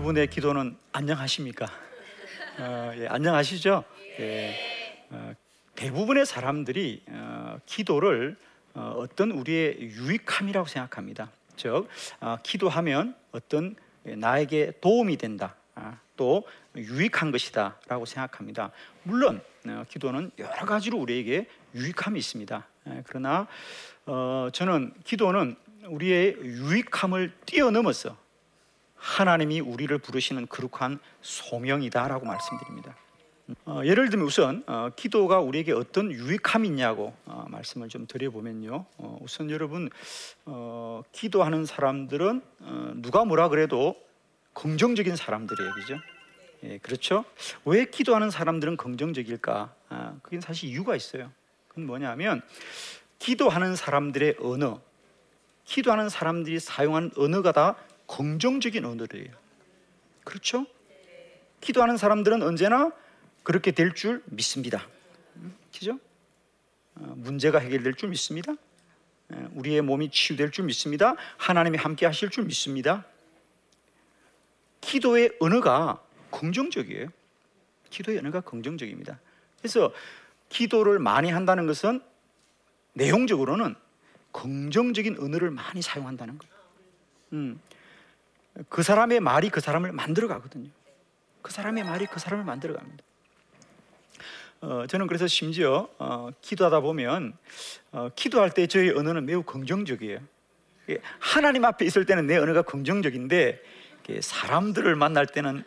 여러분의 기도는 안녕하십니까? 어, 예, 안녕하시죠? 예, 어, 대부분의 사람들이 어, 기도를 어, 떤 우리의 유익함이라고 생각합니다. 즉, 어, 기도하면 어떤 나에게 도움이 된다, 아, 또 유익한 것이다라고 생각합니다. 물론 어, 기도는 여러 가지로 우리에게 유익함이 있습니다. 예, 그러나 어, 저는 기도는 우리의 유익함을 뛰어넘어서 하나님이 우리를 부르시는 거룩한 소명이다라고 말씀드립니다. 어, 예를 들면 우선 어, 기도가 우리에게 어떤 유익함이 있냐고 어, 말씀을 좀 드려보면요. 어, 우선 여러분 어, 기도하는 사람들은 어, 누가 뭐라 그래도 긍정적인 사람들이에요, 그죠? 예, 그렇죠? 왜 기도하는 사람들은 긍정적일까? 아, 그게 사실 이유가 있어요. 그건 뭐냐면 기도하는 사람들의 언어, 기도하는 사람들이 사용하는 언어가 다 긍정적인 언어들이에요. 그렇죠? 기도하는 사람들은 언제나 그렇게 될 줄 믿습니다. 그죠? 어, 문제가 해결될 줄 믿습니다. 예, 우리의 몸이 치유될 줄 믿습니다. 하나님이 함께 하실 줄 믿습니다. 기도의 언어가 긍정적이에요. 기도의 언어가 긍정적입니다. 그래서 기도를 많이 한다는 것은 내용적으로는 긍정적인 언어를 많이 사용한다는 거예요. 음, 그 사람의 말이 그 사람을 만들어 가거든요. 그 사람의 말이 그 사람을 만들어 갑니다. 어, 저는 그래서 심지어 어, 기도하다 보면 어, 기도할 때 저희 언어는 매우 긍정적이에요. 하나님 앞에 있을 때는 내 언어가 긍정적인데 사람들을 만날 때는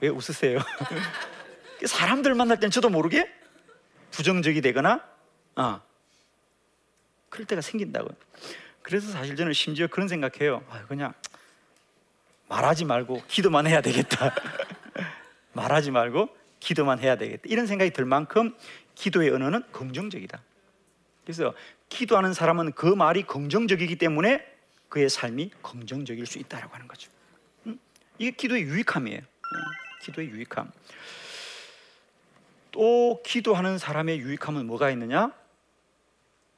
왜 웃으세요? 사람들 만날 때는 저도 모르게 부정적이 되거나 어, 그럴 때가 생긴다고요. 그래서 사실 저는 심지어 그런 생각해요. 아, 그냥 말하지 말고 기도만 해야 되겠다. 말하지 말고 기도만 해야 되겠다. 이런 생각이 들 만큼 기도의 언어는 긍정적이다. 그래서 기도하는 사람은 그 말이 긍정적이기 때문에 그의 삶이 긍정적일 수 있다라고 하는 거죠. 음? 이게 기도의 유익함이에요. 음, 기도의 유익함. 또 기도하는 사람의 유익함은 뭐가 있느냐?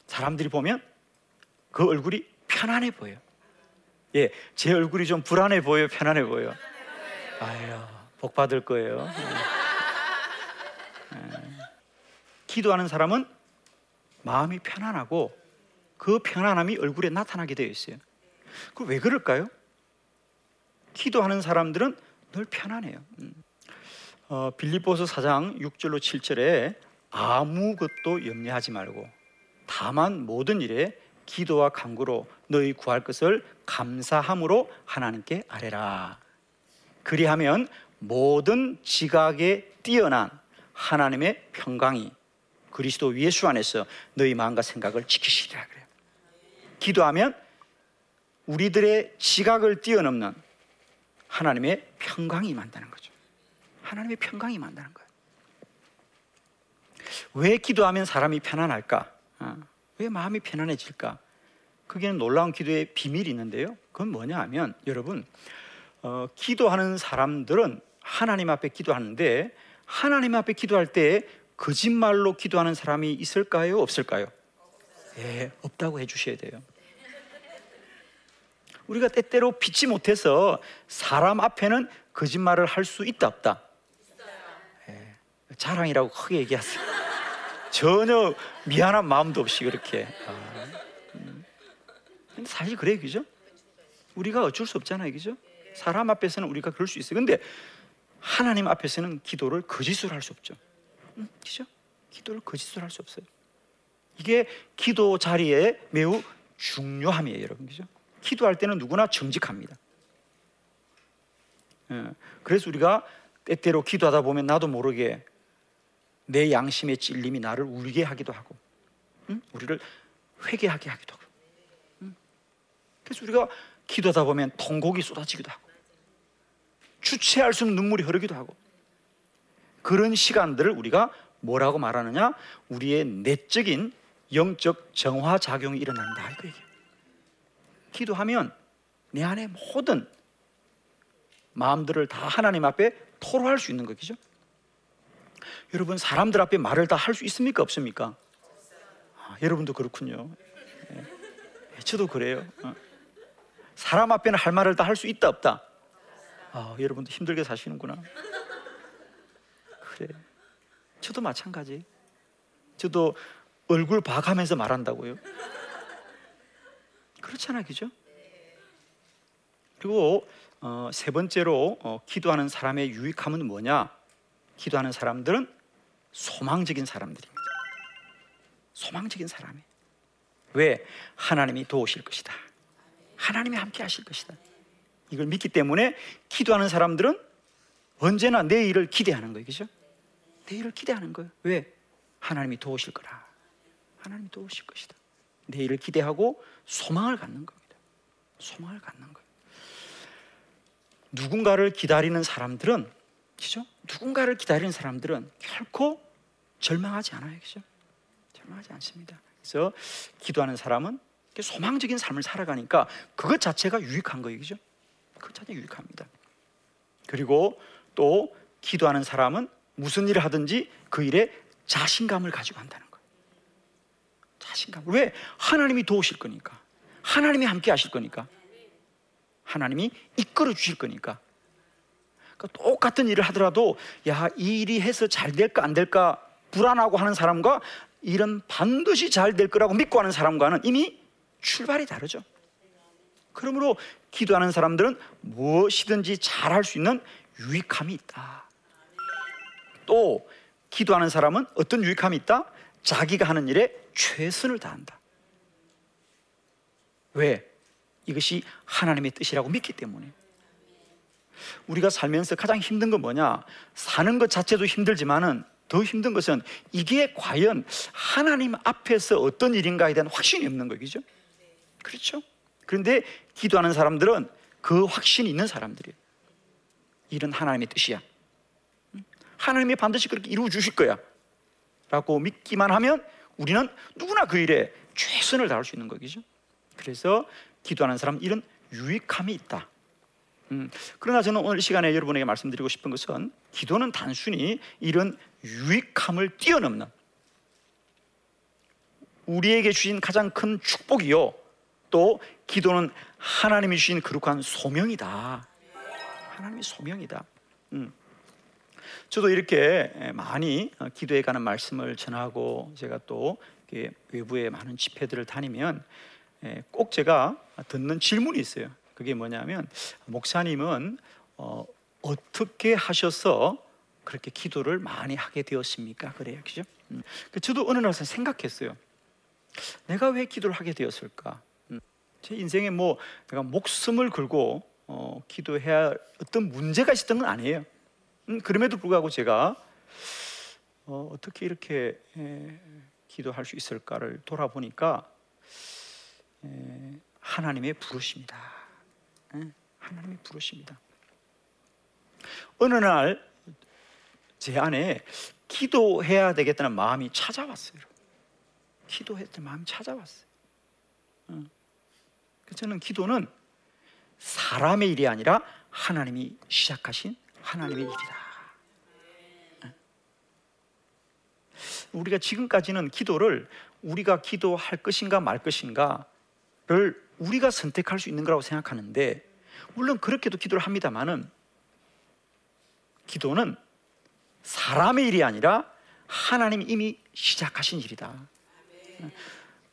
사람들이 보면 그 얼굴이 편안해 보여요. 예, 제 얼굴이 좀 불안해 보여요, 편안해 보여요. 아유, 복 받을 거예요. 기도하는 사람은 마음이 편안하고 그 편안함이 얼굴에 나타나게 되어 있어요. 그 왜 그럴까요? 기도하는 사람들은 늘 편안해요. 음. 어, 빌립보서 4장 6절로 7절에 아무것도 염려하지 말고 다만 모든 일에 기도와 간구로 너희 구할 것을 감사함으로 하나님께 아뢰라. 그리하면 모든 지각에 뛰어난 하나님의 평강이 그리스도 예수 안에서 너희 마음과 생각을 지키시리라 그래요. 기도하면 우리들의 지각을 뛰어넘는 하나님의 평강이 만다는 거죠. 하나님의 평강이 만다는 거예요. 왜 기도하면 사람이 편안할까? 어, 왜 마음이 편안해질까? 그게 놀라운 기도의 비밀이 있는데요. 그건 뭐냐 하면 여러분 어, 기도하는 사람들은 하나님 앞에 기도하는데 하나님 앞에 기도할 때 거짓말로 기도하는 사람이 있을까요? 없을까요? 예, 없다고 해주셔야 돼요. 우리가 때때로 믿지 못해서 사람 앞에는 거짓말을 할 수 있다 없다. 예, 자랑이라고 크게 얘기하세요. 전혀 미안한 마음도 없이 그렇게. 아, 음. 근데 사실 그래 그죠? 우리가 어쩔 수 없잖아요, 그죠? 사람 앞에서는 우리가 그럴 수 있어요. 근데 하나님 앞에서는 기도를 거짓으로 할 수 없죠. 그죠? 기도를 거짓으로 할 수 없어요. 이게 기도 자리에 매우 중요함이에요, 여러분. 그죠? 기도할 때는 누구나 정직합니다. 예, 그래서 우리가 때때로 기도하다 보면 나도 모르게 내 양심의 찔림이 나를 울게 하기도 하고, 응? 우리를 회개하게 하기도 하고. 응? 그래서 우리가 기도하다 보면 통곡이 쏟아지기도 하고, 주체할 수 없는 눈물이 흐르기도 하고, 그런 시간들을 우리가 뭐라고 말하느냐? 우리의 내적인 영적 정화 작용이 일어난다 이거 얘기예요. 기도하면 내 안에 모든 마음들을 다 하나님 앞에 토로할 수 있는 거죠. 여러분 사람들 앞에 말을 다 할 수 있습니까 없습니까? 아, 여러분도 그렇군요. 네. 저도 그래요. 어. 사람 앞에는 할 말을 다 할 수 있다 없다. 아, 여러분도 힘들게 사시는구나. 그래. 저도 마찬가지. 저도 얼굴 봐가면서 말한다고요. 그렇잖아, 그죠? 그리고 어, 세 번째로 어, 기도하는 사람의 유익함은 뭐냐? 기도하는 사람들은 소망적인 사람들입니다. 소망적인 사람이. 왜? 하나님이 도우실 것이다. 하나님이 함께 하실 것이다. 이걸 믿기 때문에 기도하는 사람들은 언제나 내일을 기대하는 거예요. 그죠? 내일을 기대하는 거예요. 왜? 하나님이 도우실 거라. 하나님이 도우실 것이다. 내일을 기대하고 소망을 갖는 겁니다. 소망을 갖는 거예요. 누군가를 기다리는 사람들은 그죠? 누군가를 기다리는 사람들은 결코 절망하지 않아요. 그죠? 절망하지 않습니다. 그래서 기도하는 사람은 소망적인 삶을 살아가니까 그것 자체가 유익한 거예요. 그죠? 그것 자체가 유익합니다. 그리고 또 기도하는 사람은 무슨 일을 하든지 그 일에 자신감을 가지고 한다는 거예요. 자신감. 왜? 하나님이 도우실 거니까. 하나님이 함께 하실 거니까. 하나님이 이끌어 주실 거니까. 그러니까 똑같은 일을 하더라도 야, 이 일이 해서 잘 될까 안 될까 불안하고 하는 사람과 일은 반드시 잘 될 거라고 믿고 하는 사람과는 이미 출발이 다르죠. 그러므로 기도하는 사람들은 무엇이든지 잘할 수 있는 유익함이 있다. 또 기도하는 사람은 어떤 유익함이 있다? 자기가 하는 일에 최선을 다한다. 왜? 이것이 하나님의 뜻이라고 믿기 때문에. 우리가 살면서 가장 힘든 건 뭐냐? 사는 것 자체도 힘들지만은 더 힘든 것은 이게 과연 하나님 앞에서 어떤 일인가에 대한 확신이 없는 거죠. 그렇죠? 그런데 기도하는 사람들은 그 확신이 있는 사람들이에요. 일은 하나님의 뜻이야. 하나님이 반드시 그렇게 이루어 주실 거야. 라고 믿기만 하면 우리는 누구나 그 일에 최선을 다할 수 있는 거죠. 그래서 기도하는 사람 일은 유익함이 있다. 음, 그러나 저는 오늘 시간에 여러분에게 말씀드리고 싶은 것은 기도는 단순히 이런 유익함을 뛰어넘는 우리에게 주신 가장 큰 축복이요. 또 기도는 하나님이 주신 거룩한 소명이다. 하나님의 소명이다. 음. 저도 이렇게 많이 기도에 관한 말씀을 전하고 제가 또 외부의 많은 집회들을 다니면 꼭 제가 듣는 질문이 있어요. 그게 뭐냐면 목사님은 어, 떻게 하셔서 그렇게 기도를 많이 하게 되었습니까? 그래요, 그죠? 음. 그 저도 어느 날 생각했어요. 내가 왜 기도를 하게 되었을까? 음. 제 인생에 뭐 내가 목숨을 걸고 어, 기도해야 어떤 문제가 있었던 건 아니에요. 음, 그럼에도 불구하고 제가 어, 떻게 이렇게 에, 기도할 수 있을까를 돌아보니까 에, 하나님의 부르십니다. 하나님이 부르십니다. 어느 날 제 안에 기도해야 되겠다는 마음이 찾아왔어요. 될 마음이 찾아왔어요. 저는 기도는 사람의 일이 아니라 하나님이 시작하신 하나님의 일이다. 우리가 지금까지는 기도를 우리가 기도할 것인가 말 것인가 를 우리가 선택할 수 있는 거라고 생각하는데 물론 그렇게도 기도를 합니다만은 기도는 사람의 일이 아니라 하나님이 이미 시작하신 일이다.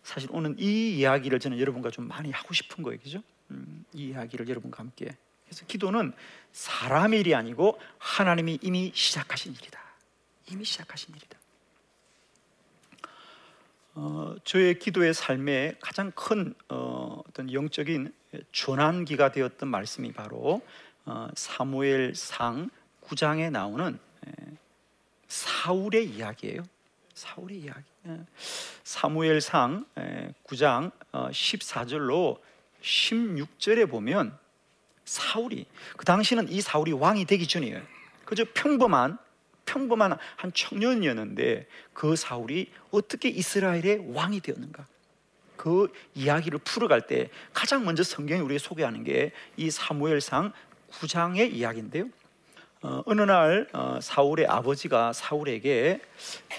사실 오늘 이 이야기를 저는 여러분과 좀 많이 하고 싶은 거예요, 그죠? 음, 이 이야기를 여러분과 함께. 그래서 기도는 사람의 일이 아니고 하나님이 이미 시작하신 일이다. 이미 시작하신 일이다. 어, 저의 기도의 삶에 가장 큰 어, 떤 영적인 전환기가 되었던 말씀이 바로 어, 사무엘상 9장에 나오는 에, 사울의 이야기예요. 사울의 이야기. 에, 사무엘상 에, 9장 어, 14절로 16절에 보면 사울이 그 당시는 이 사울이 왕이 되기 전이에요. 그저 평범한 평범한 한 청년이었는데 그 사울이 어떻게 이스라엘의 왕이 되었는가? 그 이야기를 풀어갈 때 가장 먼저 성경이 우리에게 소개하는 게 이 사무엘상 9장의 이야기인데요. 어, 어느 날 어, 사울의 아버지가 사울에게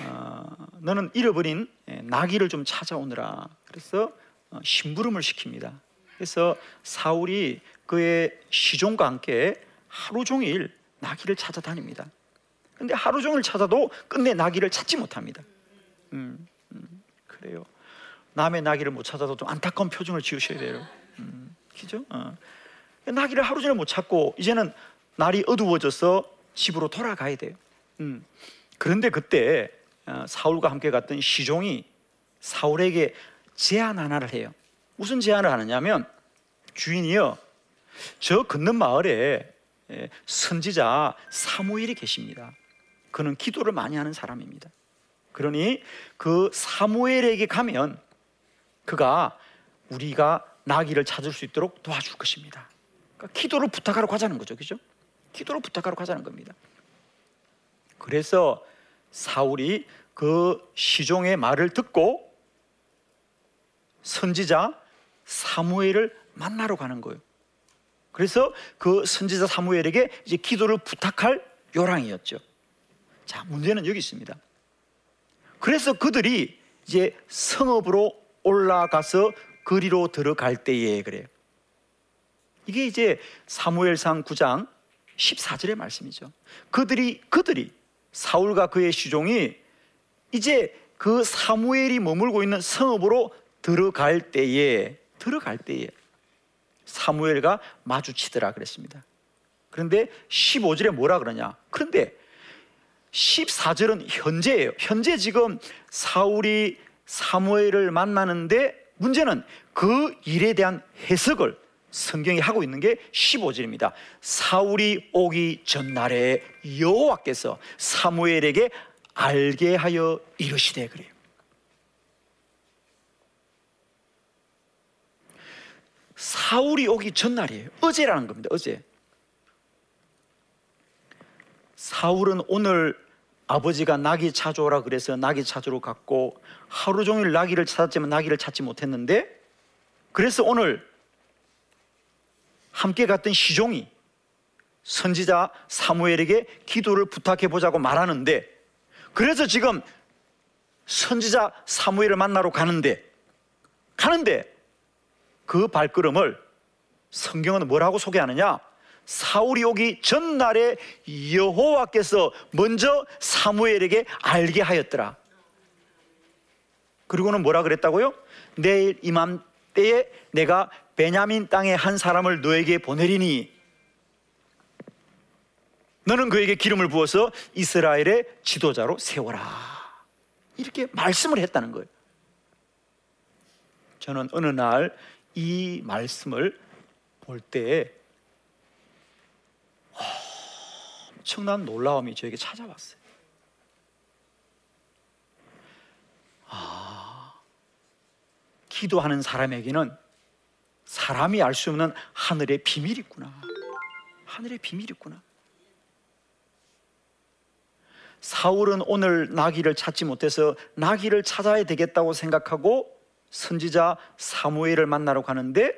어, 너는 잃어버린 나귀를 좀 찾아오느라 그래서 어, 심부름을 시킵니다. 그래서 사울이 그의 시종과 함께 하루 종일 나귀를 찾아다닙니다. 근데 하루 종일 찾아도 끝내 나귀를 찾지 못합니다. 음, 음, 그래요. 남의 나귀를 못 찾아도 좀 안타까운 표정을 지으셔야 돼요. 음, 그죠? 어. 나귀를 하루 종일 못 찾고 이제는 날이 어두워져서 집으로 돌아가야 돼요. 음. 그런데 그때 어, 사울과 함께 갔던 시종이 사울에게 제안 하나를 해요. 무슨 제안을 하느냐면 주인이요. 저 걷는 마을에 예, 선지자 사무엘이 계십니다. 그는 기도를 많이 하는 사람입니다. 그러니 그 사무엘에게 가면 그가 우리가 나귀를 찾을 수 있도록 도와줄 것입니다. 그러니까 기도를 부탁하러 가자는 거죠. 그죠? 기도를 부탁하러 가자는 겁니다. 그래서 사울이 그 시종의 말을 듣고 선지자 사무엘을 만나러 가는 거예요. 그래서 그 선지자 사무엘에게 이제 기도를 부탁할 요랑이었죠. 자, 문제는 여기 있습니다. 그래서 그들이 이제 성읍으로 올라가서 그리로 들어갈 때에 그래요. 이게 이제 사무엘상 9장 14절의 말씀이죠. 그들이 그들이 사울과 그의 시종이 이제 그 사무엘이 머물고 있는 성읍으로 들어갈 때에 들어갈 때에 사무엘과 마주치더라 그랬습니다. 그런데 15절에 뭐라 그러냐? 그런데 14절은 현재예요. 현재 지금 사울이 사무엘을 만나는데 문제는 그 일에 대한 해석을 성경이 하고 있는 게 15절입니다. 사울이 오기 전날에 여호와께서 사무엘에게 알게 하여 이르시되 그래요. 사울이 오기 전날이에요. 어제라는 겁니다. 어제. 사울은 오늘 아버지가 나귀 찾아오라 그래서 나귀 찾으러 갔고 하루 종일 나귀를 찾았지만 나귀를 찾지 못했는데 그래서 오늘 함께 갔던 시종이 선지자 사무엘에게 기도를 부탁해 보자고 말하는데 그래서 지금 선지자 사무엘을 만나러 가는데 가는데 그 발걸음을 성경은 뭐라고 소개하느냐? 사울이 오기 전날에 여호와께서 먼저 사무엘에게 알게 하였더라. 그리고는 뭐라 그랬다고요? 내일 이맘때에 내가 베냐민 땅의 한 사람을 너에게 보내리니 너는 그에게 기름을 부어서 이스라엘의 지도자로 세워라. 이렇게 말씀을 했다는 거예요. 저는 어느 날 이 말씀을 볼 때에 엄청난 놀라움이 저에게 찾아왔어요. 아, 기도하는 사람에게는 사람이 알 수 없는 하늘의 비밀이 있구나. 하늘의 비밀이 있구나. 사울은 오늘 나귀를 찾지 못해서 나귀를 찾아야 되겠다고 생각하고 선지자 사무엘을 만나러 가는데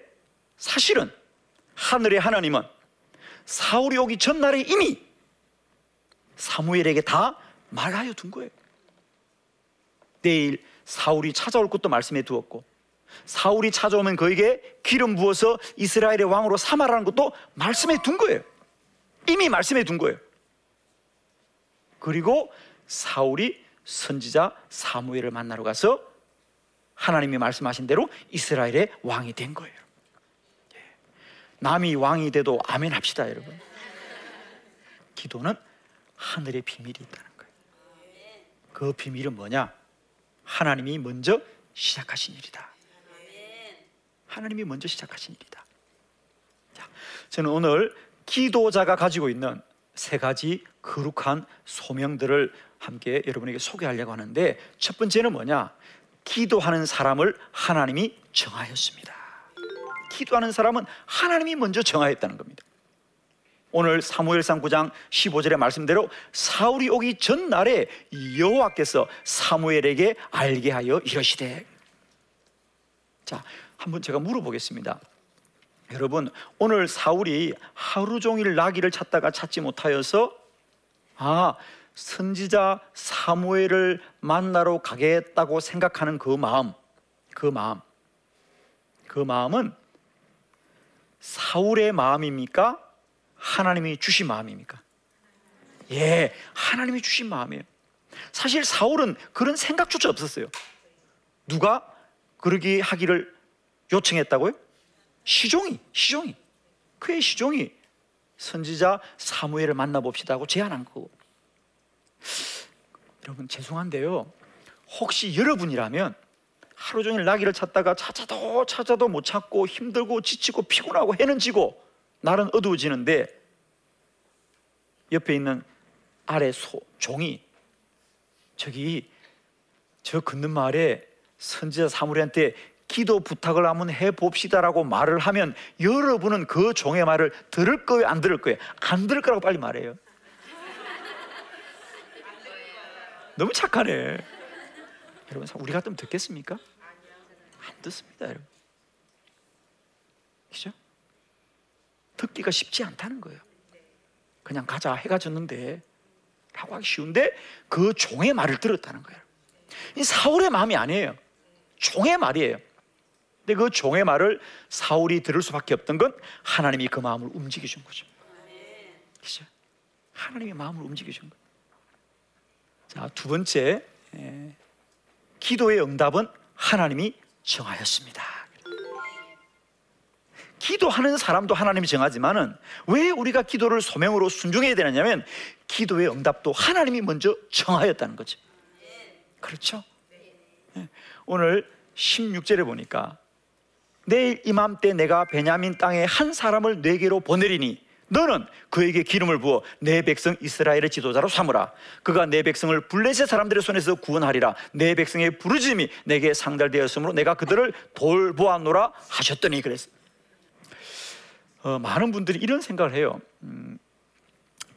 사실은 하늘의 하나님은 사울이 오기 전날에 이미 사무엘에게 다 말하여 둔 거예요. 내일 사울이 찾아올 것도 말씀해 두었고 사울이 찾아오면 그에게 기름 부어서 이스라엘의 왕으로 삼아라는 것도 말씀해 둔 거예요. 이미 말씀해 둔 거예요. 그리고 사울이 선지자 사무엘을 만나러 가서 하나님이 말씀하신 대로 이스라엘의 왕이 된 거예요. 예. 남이 왕이 돼도 아멘 합시다, 여러분. 기도는 하늘의 비밀이 있다는 거예요. 그 비밀은 뭐냐? 하나님이 먼저 시작하신 일이다. 하나님이 먼저 시작하신 일이다. 자, 저는 오늘 기도자가 가지고 있는 세 가지 거룩한 소명들을 함께 여러분에게 소개하려고 하는데 첫 번째는 뭐냐? 기도하는 사람을 하나님이 정하였습니다. 기도하는 사람은 하나님이 먼저 정하였다는 겁니다. 오늘 사무엘상 9장 15절의 말씀대로 사울이 오기 전날에 여호와께서 사무엘에게 알게 하여 이러시되 자, 한번 제가 물어보겠습니다. 여러분, 오늘 사울이 하루 종일 나귀를 찾다가 찾지 못하여서 아, 선지자 사무엘을 만나러 가겠다고 생각하는 그 마음, 그 마음, 그 마음은 사울의 마음입니까? 하나님이 주신 마음입니까? 예, 하나님이 주신 마음이에요. 사실 사울은 그런 생각조차 없었어요. 누가 그러기 하기를 요청했다고요? 시종이, 시종이. 그의 시종이 선지자 사무엘을 만나봅시다 하고 제안한 거고. 여러분, 죄송한데요. 혹시 여러분이라면 하루 종일 나귀를 찾다가 찾아도 찾아도 못 찾고 힘들고 지치고 피곤하고 해는 지고 날은 어두워지는데 옆에 있는 아래 소, 종이 저기 저 걷는 마을에 선지자 사무리한테 기도 부탁을 한번 해 봅시다라고 말을 하면 여러분은 그 종의 말을 들을 거예요, 안 들을 거예요? 안 들을 거라고 빨리 말해요. 너무 착하네. 여러분, 우리 같으면 듣겠습니까? 안 듣습니다, 여러분. 그죠? 듣기가 쉽지 않다는 거예요. 그냥 가자, 해가 졌는데 라고 하기 쉬운데 그 종의 말을 들었다는 거예요. 이 사울의 마음이 아니에요. 종의 말이에요. 근데 그 종의 말을 사울이 들을 수밖에 없던 건 하나님이 그 마음을 움직여 준 거죠. 그죠? 하나님의 마음을 움직여 준 거예요. 자, 두 번째 예, 기도의 응답은 하나님이 정하였습니다. 기도하는 사람도 하나님이 정하지만은 왜 우리가 기도를 소명으로 순종해야 되느냐면 기도의 응답도 하나님이 먼저 정하였다는 거죠. 그렇죠? 예. 오늘 16절에 보니까 내일 이맘때 내가 베냐민 땅에 한 사람을 내게로 보내리니 너는 그에게 기름을 부어 내 백성 이스라엘의 지도자로 삼으라. 그가 내 백성을 블레셋 사람들의 손에서 구원하리라. 내 백성의 부르짐이 내게 상달되었으므로 내가 그들을 돌보았노라 하셨더니 그랬어. 어, 많은 분들이 이런 생각을 해요. 음,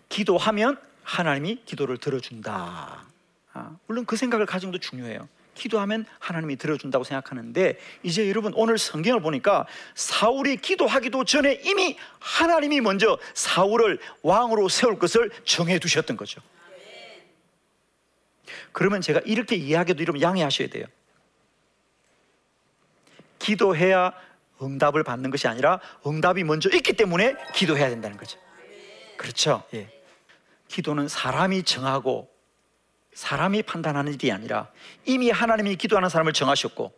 기도하면 하나님이 기도를 들어준다. 아, 물론 그 생각을 가진 것도 중요해요. 기도하면 하나님이 들어준다고 생각하는데 이제 여러분 오늘 성경을 보니까 사울이 기도하기도 전에 이미 하나님이 먼저 사울을 왕으로 세울 것을 정해 두셨던 거죠. 그러면 제가 이렇게 이야기도 이러면 양해하셔야 돼요. 기도해야 응답을 받는 것이 아니라 응답이 먼저 있기 때문에 기도해야 된다는 거죠. 그렇죠? 예. 기도는 사람이 정하고 사람이 판단하는 일이 아니라 이미 하나님이 기도하는 사람을 정하셨고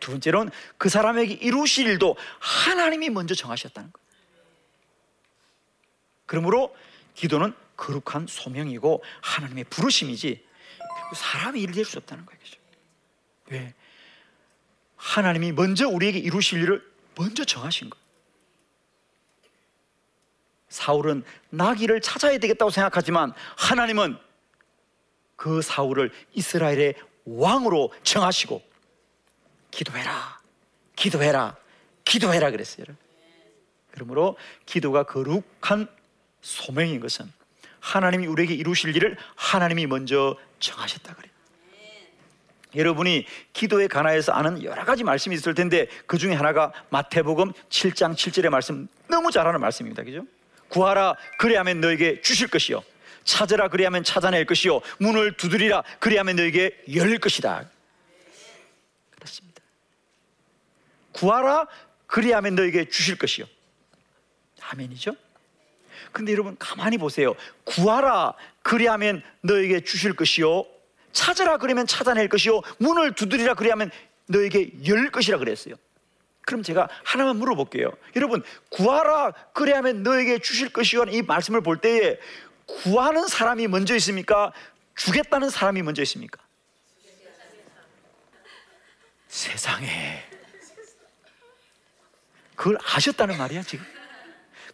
두 번째로는 그 사람에게 이루실 일도 하나님이 먼저 정하셨다는 거예요. 그러므로 기도는 거룩한 소명이고 하나님의 부르심이지 사람이 일을 낼수 없다는 거예요. 왜? 하나님이 먼저 우리에게 이루실 일을 먼저 정하신 거예요. 사울은 나귀를 찾아야 되겠다고 생각하지만 하나님은 그 사울을 이스라엘의 왕으로 정하시고 기도해라, 기도해라, 기도해라 그랬어요. 그러므로 기도가 거룩한 소명인 것은 하나님이 우리에게 이루실 일을 하나님이 먼저 정하셨다 그래요. 여러분이 기도에 관하여서 아는 여러 가지 말씀이 있을 텐데 그 중에 하나가 마태복음 7장 7절의 말씀 너무 잘 아는 말씀입니다. 그죠? 구하라 그리하면 너에게 주실 것이요 찾으라 그리하면 찾아낼 것이요 문을 두드리라 그리하면 너에게 열릴 것이다. 그렇습니다. 구하라 그리하면 너에게 주실 것이요. 아멘이죠? 근데 여러분 가만히 보세요. 구하라 그리하면 너에게 주실 것이요 찾으라 그러면 찾아낼 것이요 문을 두드리라 그리하면 너에게 열 것이라 그랬어요. 그럼 제가 하나만 물어볼게요. 여러분 구하라 그리하면 너에게 주실 것이요 이 말씀을 볼 때에 구하는 사람이 먼저 있습니까? 주겠다는 사람이 먼저 있습니까? 세상에 그걸 아셨다는 말이야 지금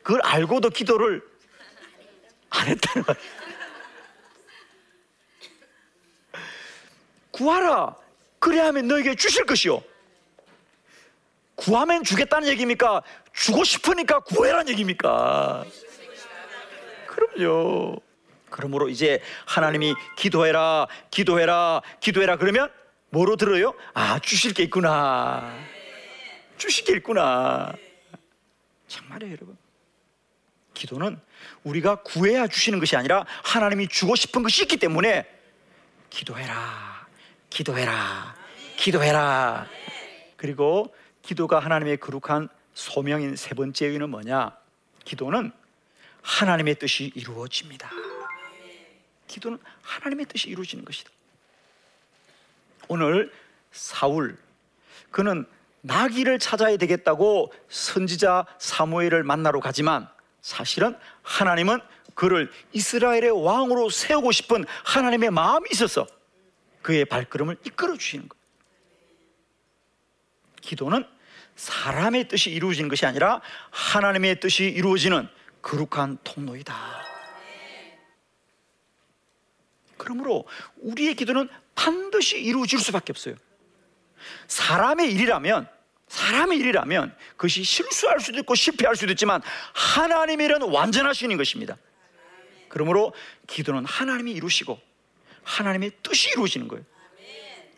그걸 알고도 기도를 안 했다는 말이야 구하라. 그래 하면 너에게 주실 것이요. 구하면 주겠다는 얘기입니까? 주고 싶으니까 구해라는 얘기입니까? 그럼요. 그러므로 이제 하나님이 기도해라, 기도해라, 기도해라 그러면 뭐로 들어요? 아, 주실 게 있구나. 주실 게 있구나. 정말이에요, 여러분. 기도는 우리가 구해야 주시는 것이 아니라 하나님이 주고 싶은 것이 있기 때문에 기도해라. 기도해라. 기도해라. 그리고 기도가 하나님의 거룩한 소명인 세 번째 의는 뭐냐? 기도는 하나님의 뜻이 이루어집니다. 기도는 하나님의 뜻이 이루어지는 것이다. 오늘 사울 그는 나귀를 찾아야 되겠다고 선지자 사무엘을 만나러 가지만 사실은 하나님은 그를 이스라엘의 왕으로 세우고 싶은 하나님의 마음이 있어서 그의 발걸음을 이끌어 주시는 거예요. 기도는 사람의 뜻이 이루어지는 것이 아니라 하나님의 뜻이 이루어지는 거룩한 통로이다. 그러므로 우리의 기도는 반드시 이루어질 수밖에 없어요. 사람의 일이라면 사람의 일이라면 그것이 실수할 수도 있고 실패할 수도 있지만 하나님의 일은 완전하시는 것입니다. 그러므로 기도는 하나님이 이루시고 하나님의 뜻이 이루어지는 거예요.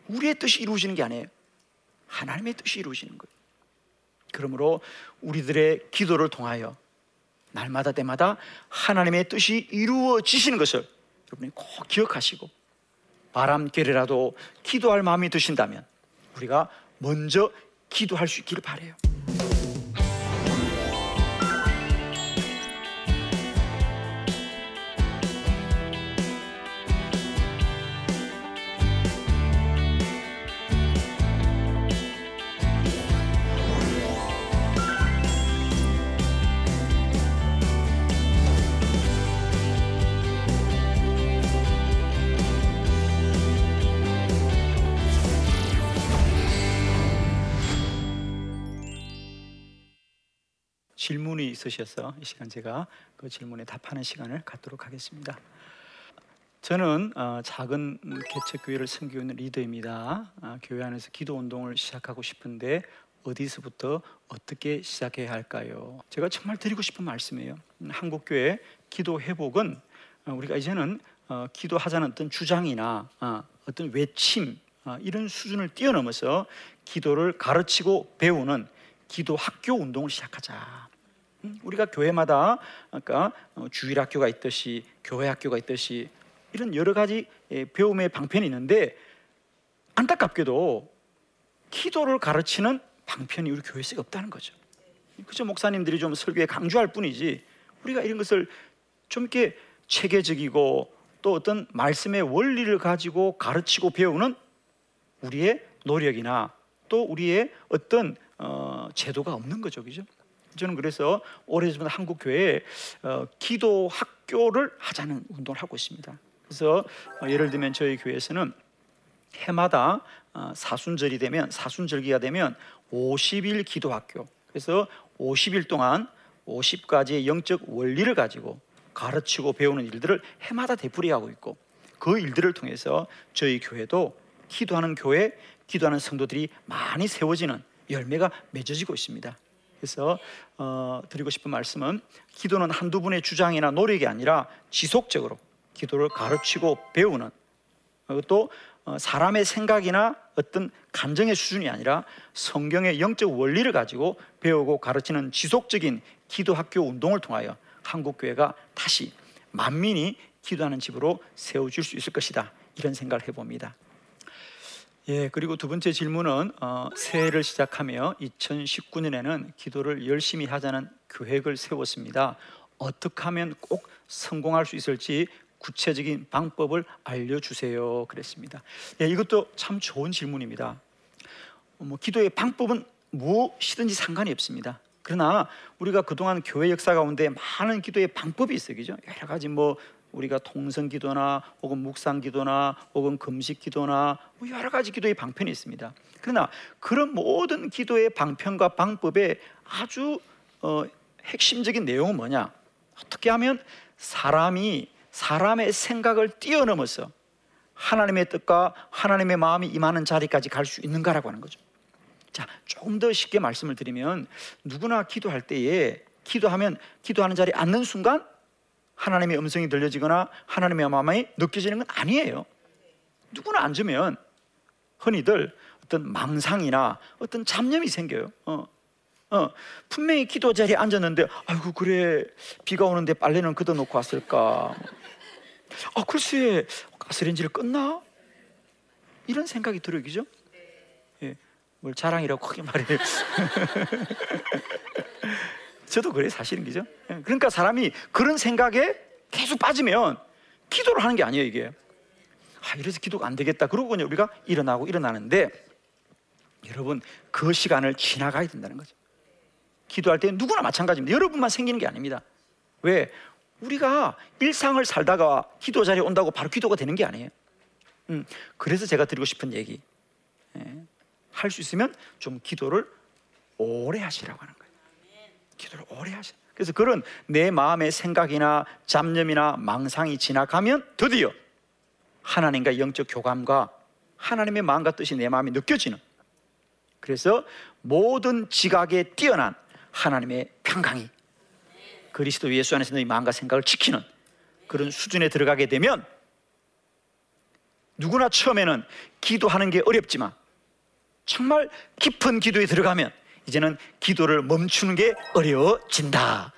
우리의 뜻이 이루어지는 게 아니에요. 하나님의 뜻이 이루어지는 거예요. 그러므로 우리들의 기도를 통하여 날마다 때마다 하나님의 뜻이 이루어지시는 것을 여러분이 꼭 기억하시고 바람결이라도 기도할 마음이 드신다면 우리가 먼저 기도할 수 있기를 바래요. 있으셔서 이 시간 제가 그 질문에 답하는 시간을 갖도록 하겠습니다. 저는 어, 작은 개척 교회를 섬기고 있는 리더입니다. 아, 교회 안에서 기도 운동을 시작하고 싶은데 어디서부터 어떻게 시작해야 할까요? 제가 정말 드리고 싶은 말씀이에요. 음, 한국 교회 기도 회복은 어, 우리가 이제는 어, 기도하자는 어떤 주장이나 어떤 외침 이런 수준을 뛰어넘어서 기도를 가르치고 배우는 기도 학교 운동을 시작하자. 음, 우리가 교회마다 아까 어, 주일 학교가 있듯이 교회 학교가 있듯이 이런 여러 가지 예, 배움의 방편이 있는데 안타깝게도 기도를 가르치는 방편이 우리 교회에 없다는 거죠. 그저 목사님들이 좀 설교에 강조할 뿐이지 우리가 이런 것을 좀 이렇게 체계적이고 또 어떤 말씀의 원리를 가지고 가르치고 배우는 우리의 노력이나 또 우리의 어떤 어, 제도가 없는 거죠, 그죠? 저는 그래서 오래전부터 한국 교회에 어, 기도 학교를 하자는 운동을 하고 있습니다. 그래서 어, 예를 들면 저희 교회에서는 해마다 어, 사순절이 되면 사순절기가 되면 50일 기도 학교. 그래서 50일 동안 50가지의 영적 원리를 가지고 가르치고 배우는 일들을 해마다 되풀이하고 있고 그 일들을 통해서 저희 교회도 기도하는 교회, 기도하는 성도들이 많이 세워지는 열매가 맺어지고 있습니다. 그래서 어, 드리고 싶은 말씀은 기도는 한두 분의 주장이나 노력이 아니라 지속적으로 기도를 가르치고 배우는 또 어, 사람의 생각이나 어떤 감정의 수준이 아니라 성경의 영적 원리를 가지고 배우고 가르치는 지속적인 기도 학교 운동을 통하여 한국 교회가 다시 만민이 기도하는 집으로 세워질 수 있을 것이다 이런 생각을 해봅니다. 예, 그리고 두 번째 질문은 어, 새해를 시작하며 2019년에는 기도를 열심히 하자는 계획을 세웠습니다. 어떻게 하면 꼭 성공할 수 있을지 구체적인 방법을 알려주세요. 그랬습니다. 예, 이것도 참 좋은 질문입니다. 뭐 기도의 방법은 무엇이든지 상관이 없습니다. 그러나 우리가 그동안 교회 역사 가운데 많은 기도의 방법이 있어요. 그죠? 여러 가지 뭐 우리가 통성 기도나 혹은 묵상 기도나 혹은 금식 기도나 뭐 여러 가지 기도의 방편이 있습니다. 그러나 그런 모든 기도의 방편과 방법의 아주 어, 핵심적인 내용은 뭐냐? 어떻게 하면 사람이 사람의 생각을 뛰어넘어서 하나님의 뜻과 하나님의 마음이 임하는 자리까지 갈 수 있는가라고 하는 거죠. 자, 조금 더 쉽게 말씀을 드리면 누구나 기도할 때에 기도하면 기도하는 자리에 앉는 순간 하나님의 음성이 들려지거나 하나님의 마음이 느껴지는 건 아니에요. 누구나 앉으면 흔히들 어떤 망상이나 어떤 잡념이 생겨요. 어, 어, 분명히 기도 자리에 앉았는데, 아이고, 그래, 비가 오는데 빨래는 걷어놓고 왔을까? 아, 글쎄, 가스레인지를 껐나? 이런 생각이 들어요, 그죠? 예, 뭘 자랑이라고 크게 말해요. 저도 그래 사실은 그죠? 예, 그러니까 사람이 그런 생각에 계속 빠지면 기도를 하는 게 아니에요 이게. 아 이래서 기도가 안 되겠다. 그러고 그냥 우리가 일어나고 일어나는데 여러분 그 시간을 지나가야 된다는 거죠. 기도할 때 누구나 마찬가지입니다. 여러분만 생기는 게 아닙니다. 왜? 우리가 일상을 살다가 기도 자리에 온다고 바로 기도가 되는 게 아니에요. 음, 그래서 제가 드리고 싶은 얘기 예, 할수 있으면 좀 기도를 오래 하시라고 하는 거예요. 기도를 오래 하시. 그래서 그런 내 마음의 생각이나 잡념이나 망상이 지나가면 드디어 하나님과 영적 교감과 하나님의 마음과 뜻이 내 마음에 느껴지는. 그래서 모든 지각에 뛰어난 하나님의 평강이 그리스도 예수 안에서 너희 마음과 생각을 지키는 그런 수준에 들어가게 되면 누구나 처음에는 기도하는 게 어렵지만 정말 깊은 기도에 들어가면 이제는 기도를 멈추는 게 어려워진다.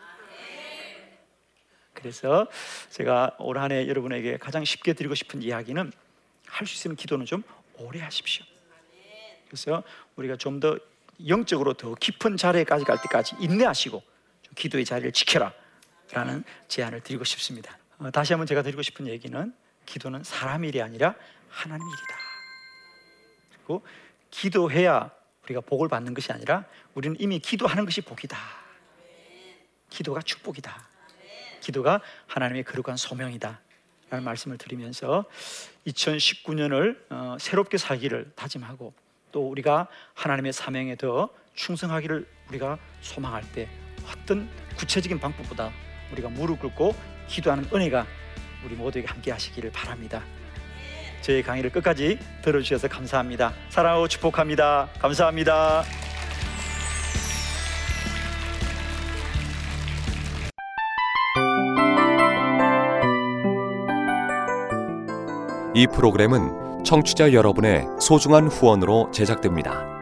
그래서 제가 올 한 해 여러분에게 가장 쉽게 드리고 싶은 이야기는 할 수 있으면 기도는 좀 오래 하십시오. 그래서 우리가 좀 더 영적으로 더 깊은 자리에까지 갈 때까지 인내하시고 기도의 자리를 지켜라 라는 제안을 드리고 싶습니다. 어, 다시 한번 제가 드리고 싶은 얘기는 기도는 사람 일이 아니라 하나님 일이다. 그리고 기도해야 우리가 복을 받는 것이 아니라 우리는 이미 기도하는 것이 복이다. 기도가 축복이다. 기도가 하나님의 거룩한 소명이다. 라는 말씀을 드리면서 2019년을 어, 새롭게 살기를 다짐하고 또 우리가 하나님의 사명에 더 충성하기를 우리가 소망할 때 어떤 구체적인 방법보다 우리가 무릎 꿇고 기도하는 은혜가 우리 모두에게 함께 하시기를 바랍니다. 저희 강의를 끝까지 들어주셔서 감사합니다. 사랑하고 축복합니다. 감사합니다. 이 프로그램은 청취자 여러분의 소중한 후원으로 제작됩니다.